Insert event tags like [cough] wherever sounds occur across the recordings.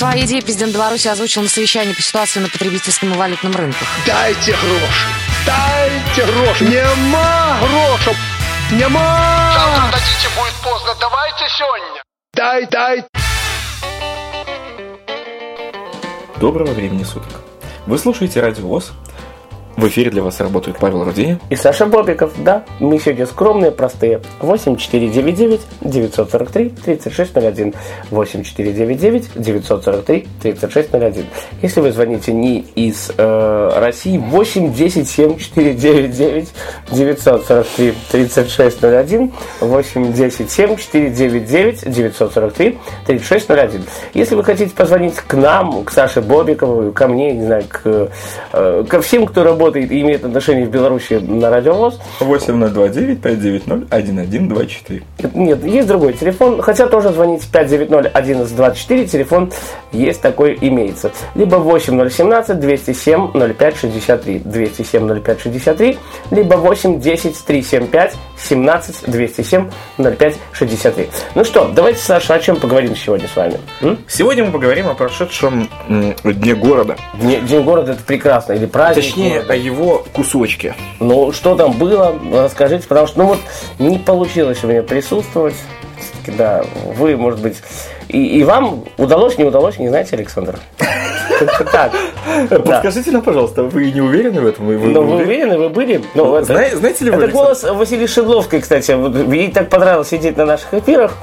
Свои идеи президент Беларуси озвучил на совещании по ситуации на потребительском и валютном рынках. Дайте гроши! Дайте гроши! Нема грошей! Нема! Завтра дадите, будет поздно. Давайте сегодня. Дай, дай! Доброго времени суток. Вы слушаете Радио ВОЗ. В эфире для вас работают Павел Рудеев. И Саша Бобиков, да, мы сегодня скромные, простые. 8499 943 3601. 8499 943 3601. Если вы звоните не из э, России, 8 10 7 499 943 3601. 8 10 7 499 943 3601. Если вы хотите позвонить к нам, к Саше Бобикову, ко мне, не знаю, к, э, ко всем, кто работает и имеет отношение в Беларуси на радиовоз, 8029-590-1124. нет, есть другой телефон, хотя тоже звонить 590-1124, телефон есть такой имеется. Либо 8017-207-0563, 207-0563, либо 8-10-375-17-207-0563. Ну что, давайте, Саша, о чем поговорим сегодня с вами? М? Сегодня мы поговорим о прошедшем Дне города. День, День города это прекрасно, или праздник Точнее, города. Его кусочке. Ну, что там было, расскажите, потому что, ну вот, не получилось у меня присутствовать. Всё-таки, Да, вы, может быть, и, и вам удалось, не удалось, не знаете, Александр? Так. [laughs] Подскажите нам, пожалуйста, вы не уверены в этом? Вы, Но вы уверены? вы были? Ну, это- Зна- знаете ли вы, Это голос Василии Шедловской, кстати. Ей так понравилось сидеть на наших эфирах.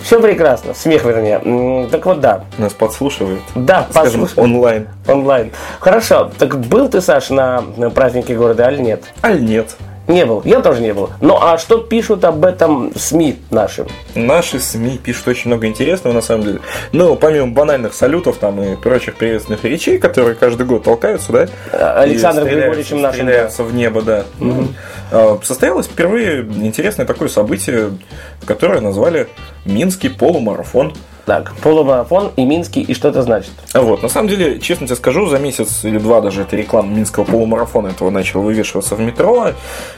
Все прекрасно. Смех, вернее. Так вот, да. Нас подслушивают. Да, Скажем, послушай. онлайн. Онлайн. Хорошо. Так был ты, Саш, на празднике города или нет? Аль нет. Не был. Я тоже не был. Ну, а что пишут об этом СМИ наши? Наши СМИ пишут очень много интересного, на самом деле. Ну, помимо банальных салютов там и прочих приветственных речей, которые каждый год толкаются, да? Александром и стреляются- Григорьевичем нашим, Стреляются в небо, да. А, Состоялось впервые интересное такое событие, которое назвали Минский полумарафон. Так, полумарафон и Минский, и что это значит? А Вот, на самом деле, честно тебе скажу, за месяц или два даже эта реклама Минского полумарафона этого начала вывешиваться в метро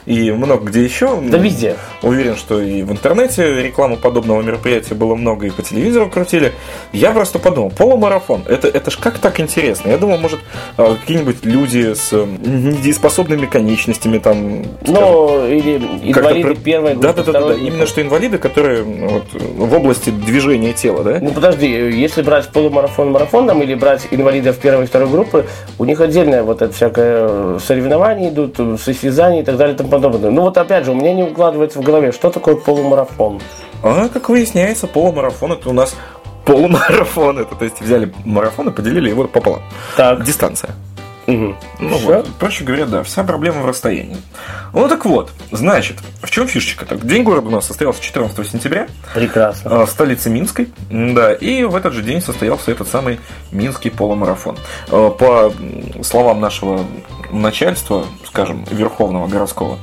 и много где еще. Да везде. Уверен, что и в интернете рекламы подобного мероприятия было много, и по телевизору крутили. Я просто подумал, полумарафон, это, это ж как так интересно. Я думал, может, а, какие-нибудь люди с недееспособными конечностями там... Ну, или инвалиды про- первой да, группы, да, да, да, второй да. группы. Именно что инвалиды, которые вот, в области движения тела, да? Ну подожди, если брать полумарафон марафоном или брать инвалидов первой и второй группы, у них отдельное вот это всякое э, соревнования идут, э, состязания и так далее и тому подобное. Ну вот опять же, у меня не укладывается в голове, что такое полумарафон. А, как выясняется, полумарафон это у нас полумарафон. Это, то есть взяли марафон и поделили его пополам. Так. Дистанция. Ну Всё? вот, проще говоря, да, вся проблема в расстоянии. Ну так вот, значит, в чем фишечка? Так, День города у нас состоялся 14 сентября Прекрасно. в столице Минской, да, и в этот же день состоялся этот самый Минский полумарафон. Э, По словам нашего начальства, скажем, верховного городского,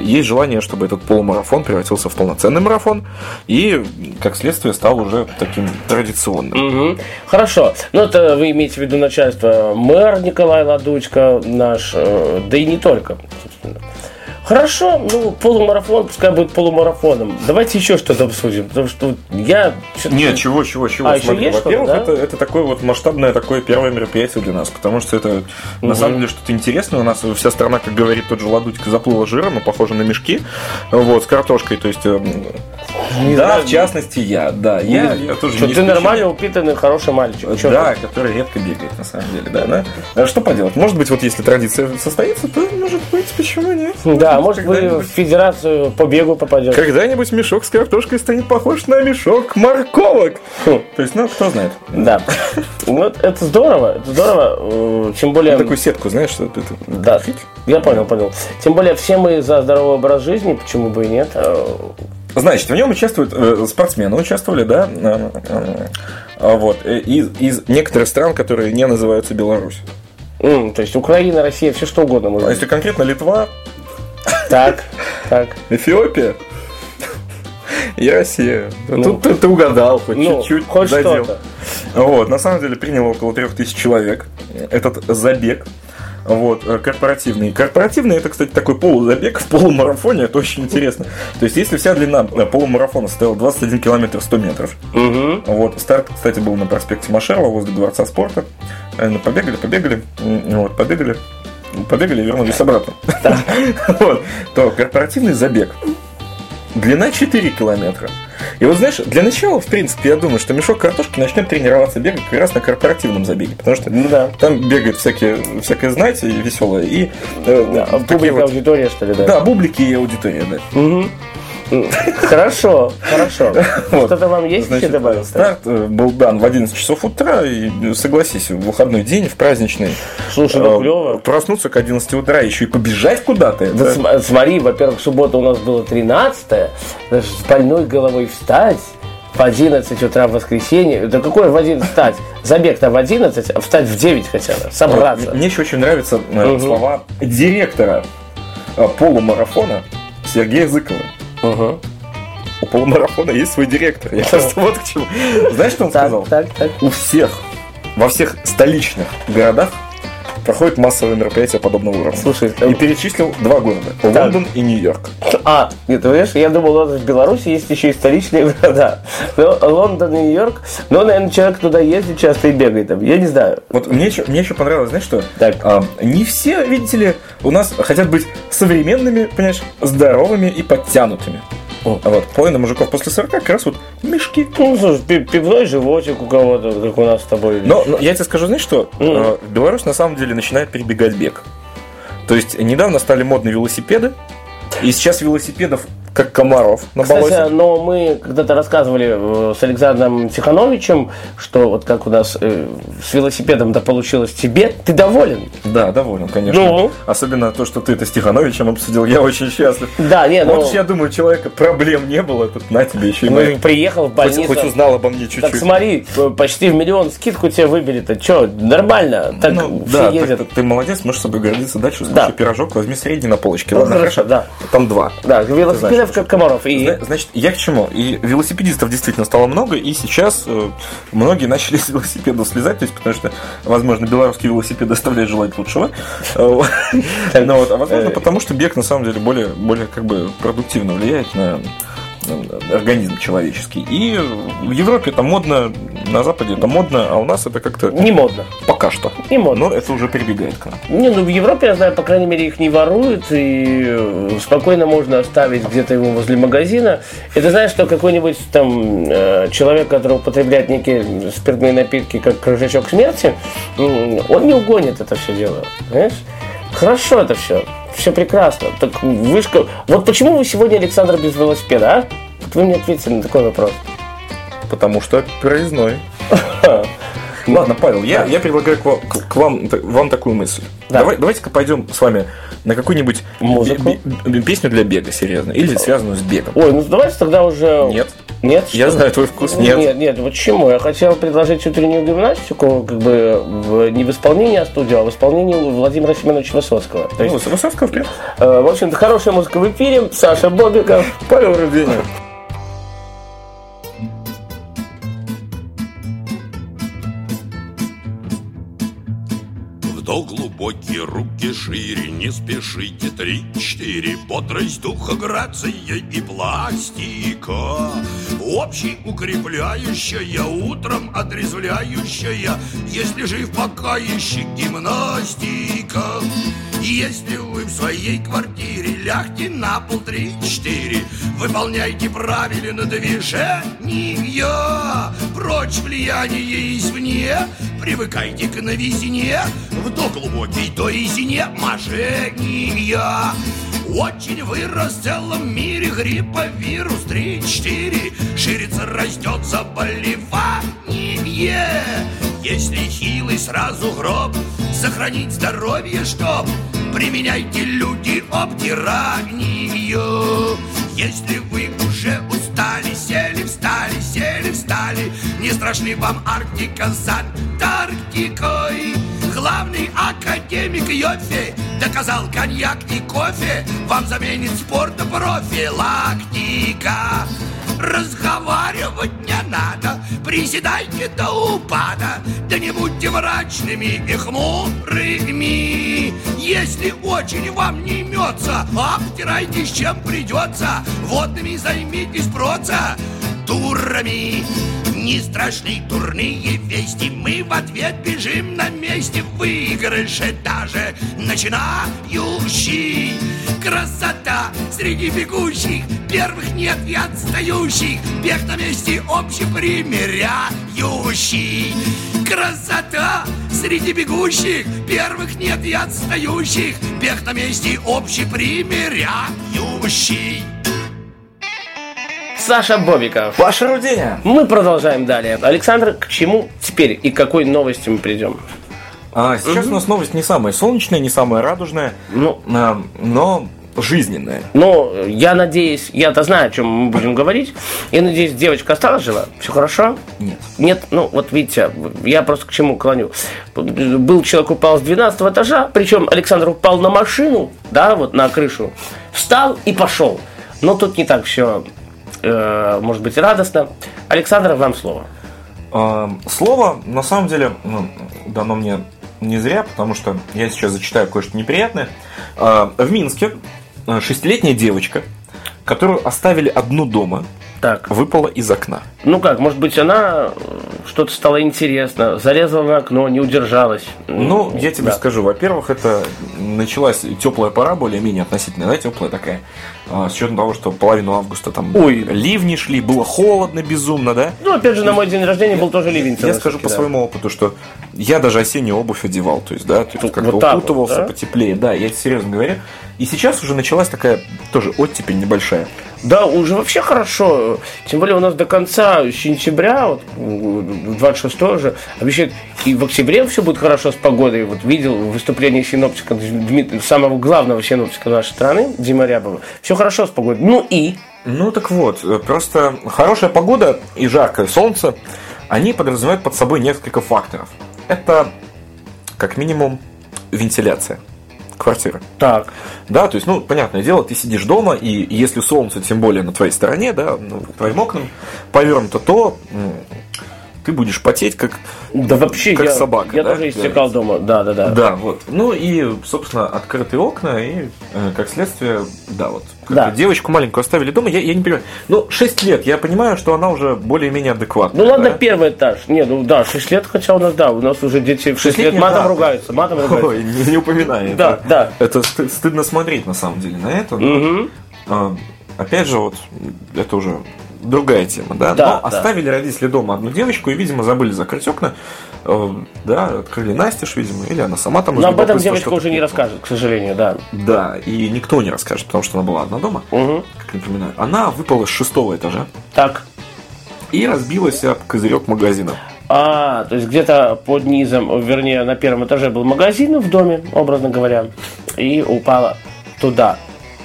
есть желание, чтобы этот полумарафон превратился в полноценный марафон и, как следствие, стал уже таким традиционным. Мгм. Хорошо. Ну, это вы имеете в виду начальство мэр Николай Ладучка наш, э, да и не только. собственно. Хорошо, ну, полумарафон, пускай будет полумарафоном. Давайте еще что-то обсудим, потому что я... Нет, чего, чего, чего. А, еще Смотри, есть что-то, во-первых, да? это, это такое вот масштабное такое первое мероприятие для нас, потому что это на самом деле что-то интересное. У нас вся страна, как говорит тот же Ладутька, заплыла жиром, и похоже на мешки, вот, с картошкой, то есть... Не да, знаю. в частности, я, да, я, я тоже Что не ты исключение. нормально упитанный, хороший мальчик. Чё Да, который редко бегает, на самом деле, да, да. А Что поделать? Может быть, вот если традиция состоится, то, может быть, почему нет? Да, может вы в федерацию по бегу попадете. Когда-нибудь мешок с картошкой станет похож на мешок морковок. Хм. То есть, ну, кто знает. Да. Вот это здорово, это здорово. э, Тем более... Такую сетку, знаешь, что это... Да, я понял, понял. Тем более все мы за здоровый образ жизни, почему бы и нет. Э, Значит, в нем участвуют э, спортсмены, участвовали, да, э, э, а вот, э, из, из некоторых стран, которые не называются Беларусь. м, То есть Украина, Россия, все что угодно А может если быть. конкретно Литва, Так, так. Эфиопия и Россия. Ну, Тут ты, ты угадал, хоть Ну, чуть-чуть хоть что-то. Вот, на самом деле приняло около трех тысяч человек этот забег. Вот, э, корпоративный. Корпоративный это, кстати, такой полузабег в полумарафоне, это очень интересно. То есть, если вся длина э, полумарафона составила 21 километр 100 метров, вот, старт, кстати, был на проспекте Машерова возле Дворца спорта. Э, Побегали, побегали, м, вот, побегали, побегали и вернулись обратно. [laughs] Вот, то корпоративный забег. Длина 4 километра. И вот знаешь, для начала, в принципе, я думаю, что мешок картошки начнет тренироваться бегать как раз на корпоративном забеге. Потому что Ну да. там бегают всякие, всякое знать и веселое. И э, Да, Публика, вот- аудитория, что ли, да? да, бублики и аудитория, да. Мгм. Хорошо, хорошо. [laughs] Вот. Что-то вам есть еще добавить? старт э, был дан в 11 часов утра, и э, согласись, в выходной день, в праздничный. Слушай, ну э, клево. Проснуться к 11 утра, еще и побежать куда-то. Да смотри, во-первых, суббота у нас было 13 даже с больной головой встать в 11 утра в воскресенье. Да какое в 11 встать? Забег-то в 11, а встать в 9 хотя бы, собраться. Мне еще очень нравятся Мгм. слова директора полумарафона Сергея Зыкова. Мгм. У полумарафона есть свой директор. Я [laughs] просто вот к чему. Знаешь, что он сказал? Так, так, так. У всех, во всех столичных городах проходит массовые мероприятия подобного уровня. Слушай, И перечислил два города. Лондон и Нью-Йорк. А, нет, ты понимаешь, я думал, у нас в Беларуси есть еще и столичные города. Но Лондон и Нью-Йорк, но, наверное, человек туда ездит часто и бегает там. Я не знаю. Вот мне еще, мне еще понравилось, знаешь что? Так. А, не все, видите ли, у нас хотят быть современными, понимаешь, здоровыми и подтянутыми. О. А вот половина мужиков после 40 как раз вот мешки. Ну, слушай, пи- пивной животик у кого-то, как у нас с тобой. Но, но я тебе скажу, знаешь что? Э, Беларусь на самом деле начинает перебегать бег. То есть недавно стали модны велосипеды, и сейчас велосипедов как комаров на Кстати, болоте. но мы когда-то рассказывали э, с Александром Тихановичем, что вот как у нас э, с велосипедом-то получилось тебе, ты доволен? Да, доволен, конечно. Ну? Особенно то, что ты это с Тихановичем обсудил, я очень счастлив. Да, не, ну, Вот уж я думаю, у человека проблем не было, тут на тебе еще и ну, мои. приехал в Хоть, больницу. хоть узнал обо мне чуть-чуть. Так смотри, почти в миллион скидку тебе выбили-то. Че, нормально? Так Ну, все да, ездят. так- так ты молодец, можешь собой гордиться дальше. Да. пирожок, возьми средний на полочке. Ну, ладно, хорошо, да. Там два. Да, велосипедов как комаров. И Зна- Значит, я к чему? И велосипедистов действительно стало много, и сейчас э, многие начали с велосипеда слезать, то есть, потому что, возможно, белорусские велосипеды оставляют желать лучшего. Э. Ну А возможно, потому что бег на самом деле более, как бы продуктивно влияет на организм человеческий. И в Европе это модно, на Западе это модно, а у нас это как-то не модно. пока что. Не модно. Но это уже перебегает к нам. Не, ну в Европе, я знаю, по крайней мере, их не воруют, и э, спокойно можно оставить где-то его возле магазина. И ты знаешь, что какой-нибудь там э, человек, который употребляет некие спиртные напитки, как крыжачок смерти, он не угонит это все дело. Понимаешь? Хорошо это все. Все прекрасно. Так вышка. Вот почему вы сегодня, Александр, без велосипеда, а? Вот вы мне ответите на такой вопрос. Потому что проездной. [laughs] [laughs] Ладно, Павел, я, я предлагаю к вам, к- вам, вам такую мысль. Да. Давай, давайте-ка пойдем с вами на какую-нибудь песню для бега, серьезно. Или связанную с бегом. Ой, ну давайте тогда уже... Нет. Нет? Я что? знаю твой вкус. Нет. Нет, нет, почему? Я хотел предложить утреннюю гимнастику как бы в- не в исполнении а студио, а в исполнении Владимира Семеновича Высоцкого. То Ну, есть, Выс- Высоцкого вперед. э, в общем-то, хорошая музыка в эфире. Саша Бобиков. Павел Руденев. Глубокий, руки шире, не спешите, три-четыре, бодрость духа, грация и пластика. Общий укрепляющая, утром отрезвляющая, если жив пока еще гимнастика. Если вы в своей квартире лягте на пол. Три-четыре, выполняйте правильно движения, прочь влияние извне, привыкайте к новизне, вдох глубокий, то резине мошенния. Очень вырос в целом мире грипповирус 3-4 Ширится, растет заболевание. Если хилый, сразу гроб Сохранить здоровье, чтоб Применяйте люди обтиранию Если вы уже устали, сели, встали, сели, встали Не страшны вам Арктика с Антарктикой. Главный академик Йофи доказал коньяк и кофе Вам заменит спорт профилактика. Разговаривать не надо, приседайте до упада Да не будьте мрачными и хмурыми. Если очень вам не имется, обтирайтесь чем придется. Водными займитесь проца турами. Не страшны турные вести, мы в ответ бежим на месте в даже начинающий. Красота среди бегущих, первых нет и отстающих, бег на месте общепримиряющий. Красота среди бегущих, первых нет и отстающих, бег на месте общепримиряющий. Саша Бобиков. Паша Руденя. Мы продолжаем далее. Александр, к чему теперь и к какой новости мы придем? А, сейчас у нас новость не самая солнечная, не самая радужная, Ну, а, но жизненная. Ну, я надеюсь, я-то знаю, о чем мы будем говорить. Я надеюсь, девочка осталась жива? Все хорошо? Нет. Нет, ну вот видите, я просто к чему клоню. Был человек упал с 12 этажа, причем Александр упал на машину, да, вот на крышу, встал и пошел. Но тут не так все, может быть, радостно. Александр, вам слово. А, Слово, на самом деле, ну, дано мне не зря, потому что я сейчас зачитаю кое-что неприятное. А, В Минске а, шестилетняя девочка, которую оставили одну дома, Так, выпала из окна. ну как, может быть, она э, что-то стало интересно, залезла в окно, не удержалась. Ну, я тебе Да. скажу, во-первых, это началась теплая пора, более-менее относительно, да, теплая такая, с учетом того, что половину августа там Ой. ливни шли, было холодно безумно, да. Ну, опять же, на мой день рождения был тоже ливень. Я скажу по да. своему опыту, что я даже осеннюю обувь одевал, то есть, да, то есть Вот как-то вот, укутывался да? потеплее, да, я серьезно говорю. И сейчас уже началась такая тоже оттепель небольшая. Да, уже вообще хорошо. Тем более у нас до конца сентября, вот, 26 уже, обещают, и в октябре все будет хорошо с погодой. Вот видел выступление синоптика, Дмит- самого главного синоптика нашей страны, Дима Рябова. Все хорошо с погодой. Ну и? Ну так вот, э, просто хорошая погода и жаркое солнце, они подразумевают под собой несколько факторов. Это, как минимум, вентиляция квартиры. Так. Да, то есть, ну, понятное дело, ты сидишь дома, и если солнце, тем более на твоей стороне, да, ну, твоим окнам повернуто, то ты будешь потеть, как, Да вообще, как я, собака. я да, тоже истекал дома. Да, да, да. Да, вот. Ну и, собственно, открытые окна, и э, как следствие, да, вот. Да. Девочку маленькую оставили дома, я, я не понимаю. Ну, 6 лет, я понимаю, что она уже более-менее адекватна. Ну ладно, да? первый этаж. Не, ну да, 6 лет, хотя у нас, да, у нас уже дети в 6 лет Шестилетний, матом да. ругаются, матом ругаются. Ой, не, не упоминай. Да, да. Это сты- стыдно смотреть, на самом деле, на это. а, опять же, вот, это уже другая тема, да? Да, Но да. оставили родители дома одну девочку и, видимо, забыли закрыть окна. э, да, открыли настежь, видимо, или она сама там Но об этом девочка уже не расскажет, к сожалению, да. Да, и никто не расскажет, потому что она была одна дома, Мгм. как напоминаю. Она выпала с шестого этажа Так. и разбилась об козырек магазина. А, то есть где-то под низом, вернее, на первом этаже был магазин в доме, образно говоря, и упала туда.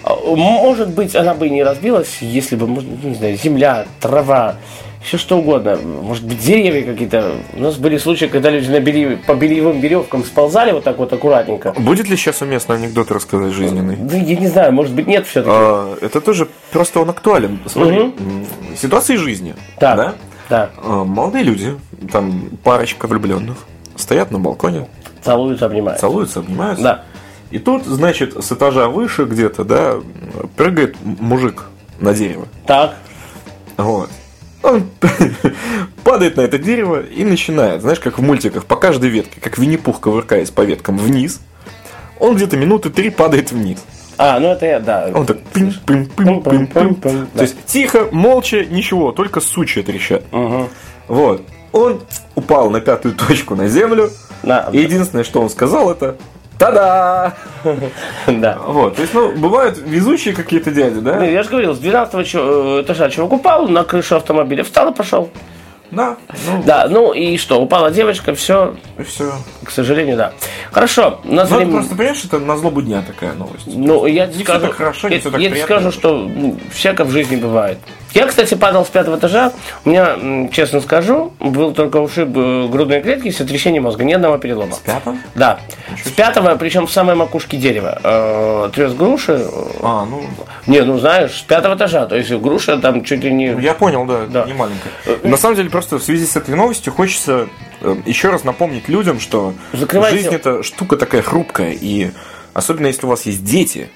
Может быть, она бы и не разбилась, если бы, не знаю, земля, трава, все что угодно. Может быть, деревья какие-то. У нас были случаи, когда люди на бели- по бельевым веревкам сползали вот так вот аккуратненько. Будет ли сейчас уместно анекдот рассказать жизненный? Да, я не знаю, может быть, нет все-таки. А, это тоже просто он актуален. Смотри, м, ситуации жизни. Так. Да? Да, А, Молодые люди, там парочка влюбленных, стоят на балконе, целуются, обнимаются. целуются, обнимаются. Да. И тут, значит, с этажа выше где-то, да, прыгает мужик на дерево. Так, Вот. Он [laughs] падает на это дерево и начинает, знаешь, как в мультиках, по каждой ветке, как Винни-Пух, ковыркаясь по веткам вниз, он где-то минуты три падает вниз. а, ну это я, да. Он так пым пым пым пым пым Пым-пым-пым-пым, То есть тихо, молча, ничего, только сучья трещат. Мгм. Вот. Он упал на пятую точку на землю. И единственное, что он сказал, это Та-да! Да. Вот, то есть, ну, бывают везучие какие-то дяди, Ну, да? Я же говорил, с 12 чё- э, этажа чувак упал на крышу автомобиля, встал и пошел. Да, ну, Да, ну и что, упала девочка, все, и все. к сожалению, да. Хорошо, у нас Ну, время- просто, понимаешь, это на злобу дня такая новость. Ну, я тебе скажу, так хорошо, не я, так я тебе скажу, что м, всяко в жизни бывает. Я, кстати, падал с пятого этажа. У меня, честно скажу, был только ушиб э, грудной клетки и сотрясение мозга, ни одного перелома. С пятого? Да. С пятого, причем в самой макушке дерева. Э, трес груши. э, А, ну, Не, ну знаешь, с пятого этажа. То есть груша там чуть ли не... я понял, да, Да. не маленькая. На самом деле, просто просто в связи с этой новостью хочется э, еще раз напомнить людям, что Закрывайте. жизнь это штука такая хрупкая, и особенно если у вас есть дети,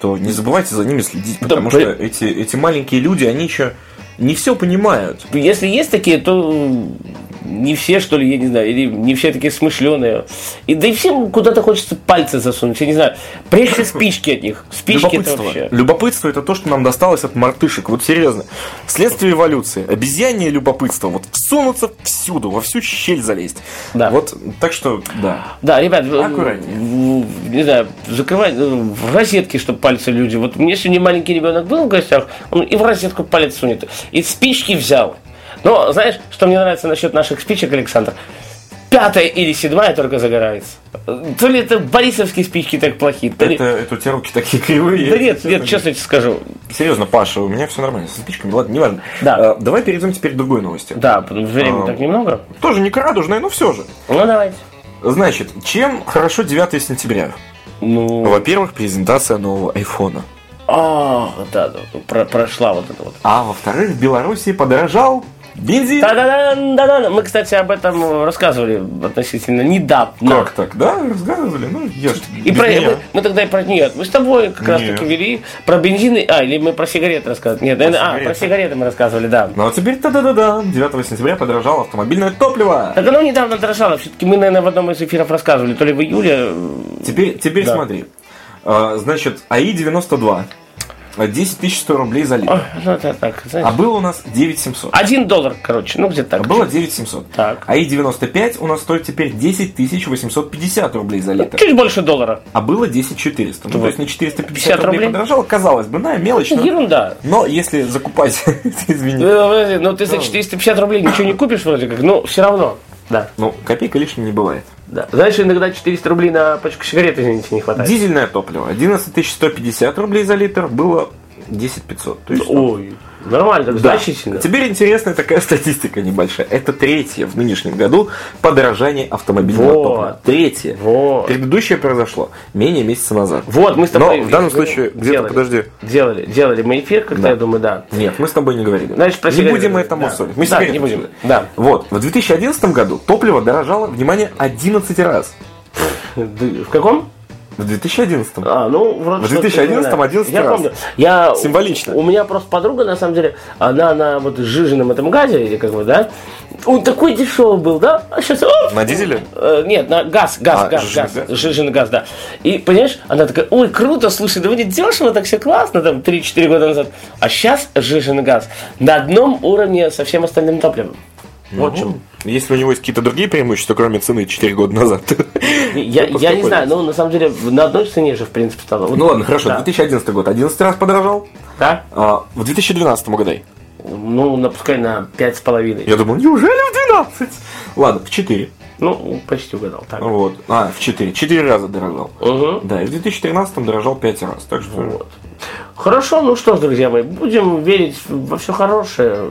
то не забывайте за ними следить, потому при- что эти, эти маленькие люди, они еще не все понимают. Если есть такие, то не все, что ли, я не знаю, или не все такие смышленые. И, да и всем куда-то хочется пальцы засунуть, я не знаю. Прежде спички от них. Спички это вообще. Любопытство это то, что нам досталось от мартышек. Вот серьезно. Следствие эволюции. Обезьянье любопытство. Вот всунуться всюду, во всю щель залезть. Да. Вот так что, да. Да, ребят, Аккуратнее. не знаю, закрывать э, в розетке, чтобы пальцы люди. Вот у меня сегодня маленький ребенок был в гостях, он и в розетку палец сунет. И спички взял. Но знаешь, что мне нравится насчет наших спичек, Александр? Пятая или седьмая только загорается. То ли это борисовские спички так плохие, то ли... Это, это у тебя руки такие кривые. Да нет, нет, честно тебе скажу. Серьезно, Паша, у меня все нормально со спичками. Ладно, неважно. Да. А, давай перейдем теперь к другой новости. Да, времени А. так немного. Тоже не радужная, но все же. Ну, давайте. Значит, чем хорошо 9 сентября? Ну, Во-первых, презентация нового айфона. а, да, да, про- прошла вот это вот. А во-вторых, в Беларуси подорожал бензин. Да-да-да, да-да. Мы, кстати, об этом рассказывали относительно недавно. Как так? Да, рассказывали? Ну, я ж И про, мы, мы тогда и про нее. Мы с тобой как раз Нет. таки вели про бензины. А, или мы про сигареты рассказывали. Нет, наверное, а, сигареты. про сигареты мы рассказывали, да. Ну а теперь та-да-да-да. 9 сентября подорожало автомобильное топливо. Так оно недавно дорожало. Все-таки мы, наверное, в одном из эфиров рассказывали. То ли в июле. Теперь, теперь Да. смотри. А, значит, АИ-92. А, 10 тысяч 100 рублей за литр. Ой, ну это так, знаешь. А было у нас 9700. Один доллар, короче. Ну, где-то А так. было 9700. Так. АИ-95 у нас стоит теперь 10 850 рублей за литр. Чуть больше доллара. А было 10 400. Ну, то есть на 450 50 рублей, рублей? подорожало. Казалось бы, на, мелочь. но- Ерунда. Но если закупать, [laughs] извини, Ну, подожди, ну, ты за 450 рублей ничего не купишь вроде как, но все равно. Да, ну, копейка лишней не бывает. Да. Знаешь, иногда 400 рублей на пачку сигарет, извините, не хватает. Дизельное топливо 11 150 рублей за литр было 10 500. То есть, Ой, нормально, так Да. значительно. Теперь интересная такая [laughs] статистика небольшая. Это третье в нынешнем году подорожание автомобильного Вот. топлива. Третье. Вот. Предыдущее произошло менее месяца назад. Вот, мы с Но тобой... в данном мы случае, где-то, подожди. Делали, делали мы эфир, когда Да. я думаю, да. Нет, мы с тобой не говорили. Значит, не будем это Да. Мы Да, не будем. Да. Вот, в 2011 году топливо дорожало, внимание, 11 раз. [laughs] В каком? В 2011. А, ну, вроде В что-то 2011 такое, да. 11 Я раз. помню. Я, [laughs] Символично. У, меня просто подруга, на самом деле, она на вот жиженом этом газе, или как бы, да, он такой дешевый был, да, а сейчас... оп, На дизеле? Э, нет, на газ, газ, А, газ, жиженый газ, газ? жиженый газ, да. И, понимаешь, она такая, ой, круто, слушай, да будет дешево, так все классно, там, 3-4 года назад. А сейчас жиженый газ на одном уровне со всем остальным топливом. Вот в чем. Если у него есть какие-то другие преимущества, кроме цены 4 года назад. [laughs] Я, то я не знаю, но на самом деле на одной цене же, в принципе, стало. Вот, Ну ладно, хорошо, да. 2011 год 11 раз подорожал. Да? А, в 2012 угадай. Ну, на, пускай на 5,5. Я думал, неужели в 12? Ладно, в 4. Ну, почти угадал. Так. Вот. А, в 4. 4 раза дорожал. Угу. Да, и в 2013 дорожал 5 раз. Так что... Вот. Хорошо, ну что ж, друзья мои, будем верить во все хорошее.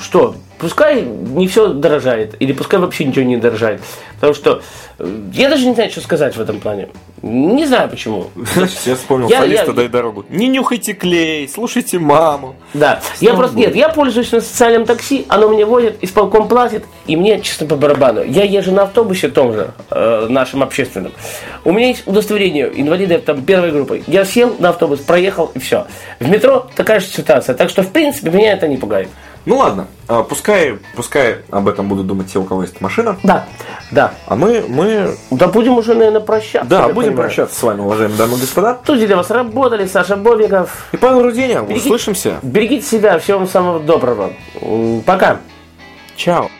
Что, пускай не все дорожает, или пускай вообще ничего не дорожает. Потому что э, я даже не знаю, что сказать в этом плане. Не знаю почему. [laughs] Значит, я вспомнил Я- солиста я- «Дай дорогу». Не нюхайте клей, слушайте маму. Да, я просто нет, я пользуюсь на социальном такси, оно мне возит, исполком платит, и мне честно по барабану. Я езжу на автобусе том же, э, нашем общественном. У меня есть удостоверение инвалида там первой группы. Я сел на автобус, проехал и все. В метро такая же ситуация, так что в принципе меня это не пугает. Ну ладно, а, пускай, пускай об этом будут думать те, у кого есть машина. Да, да. А мы, мы Да будем уже, наверное, прощаться. да, будем понимаю. прощаться с вами, уважаемые дамы и господа. Тут для вас работали Саша Бобиков. И Павел Руденя, Берегите- услышимся. Берегите себя, всего вам самого доброго. Пока. Чао.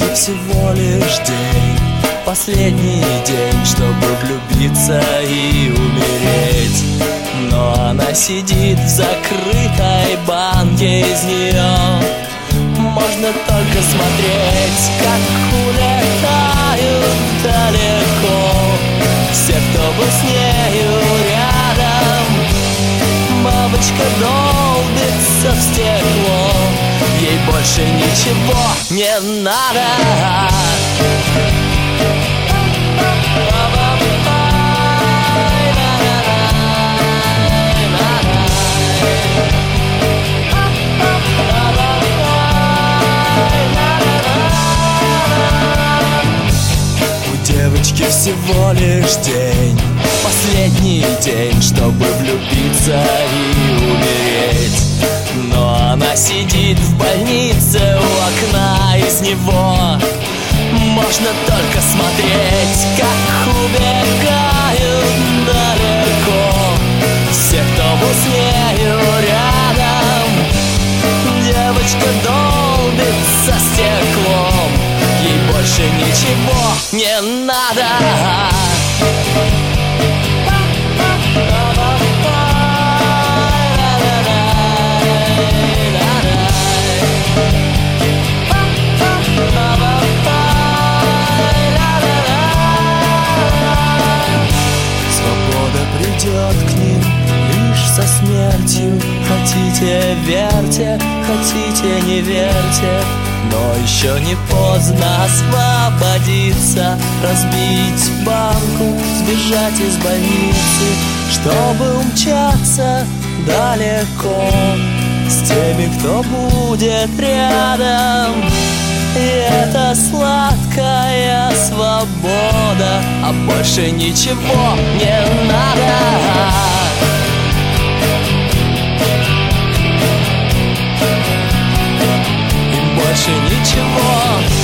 Бабочки всего лишь день Последний день, чтобы влюбиться и умереть. Но она сидит в закрытой банке из нее Можно только смотреть, как улетают далеко. Все, кто был с нею рядом Бабочка дома стекло. Ей больше ничего не надо. У девочки всего лишь день Последний день, чтобы влюбиться и умереть. Но она сидит в больнице у окна Из него. Можно только смотреть Как убегают далеко. Все, кто был с нею рядом Девочка долбится стеклом. Ей больше ничего не надо верьте Но еще не поздно освободиться Разбить банку, сбежать из больницы Чтобы умчаться далеко С теми, кто будет рядом. И это сладкая свобода А больше ничего не надо 请沉默。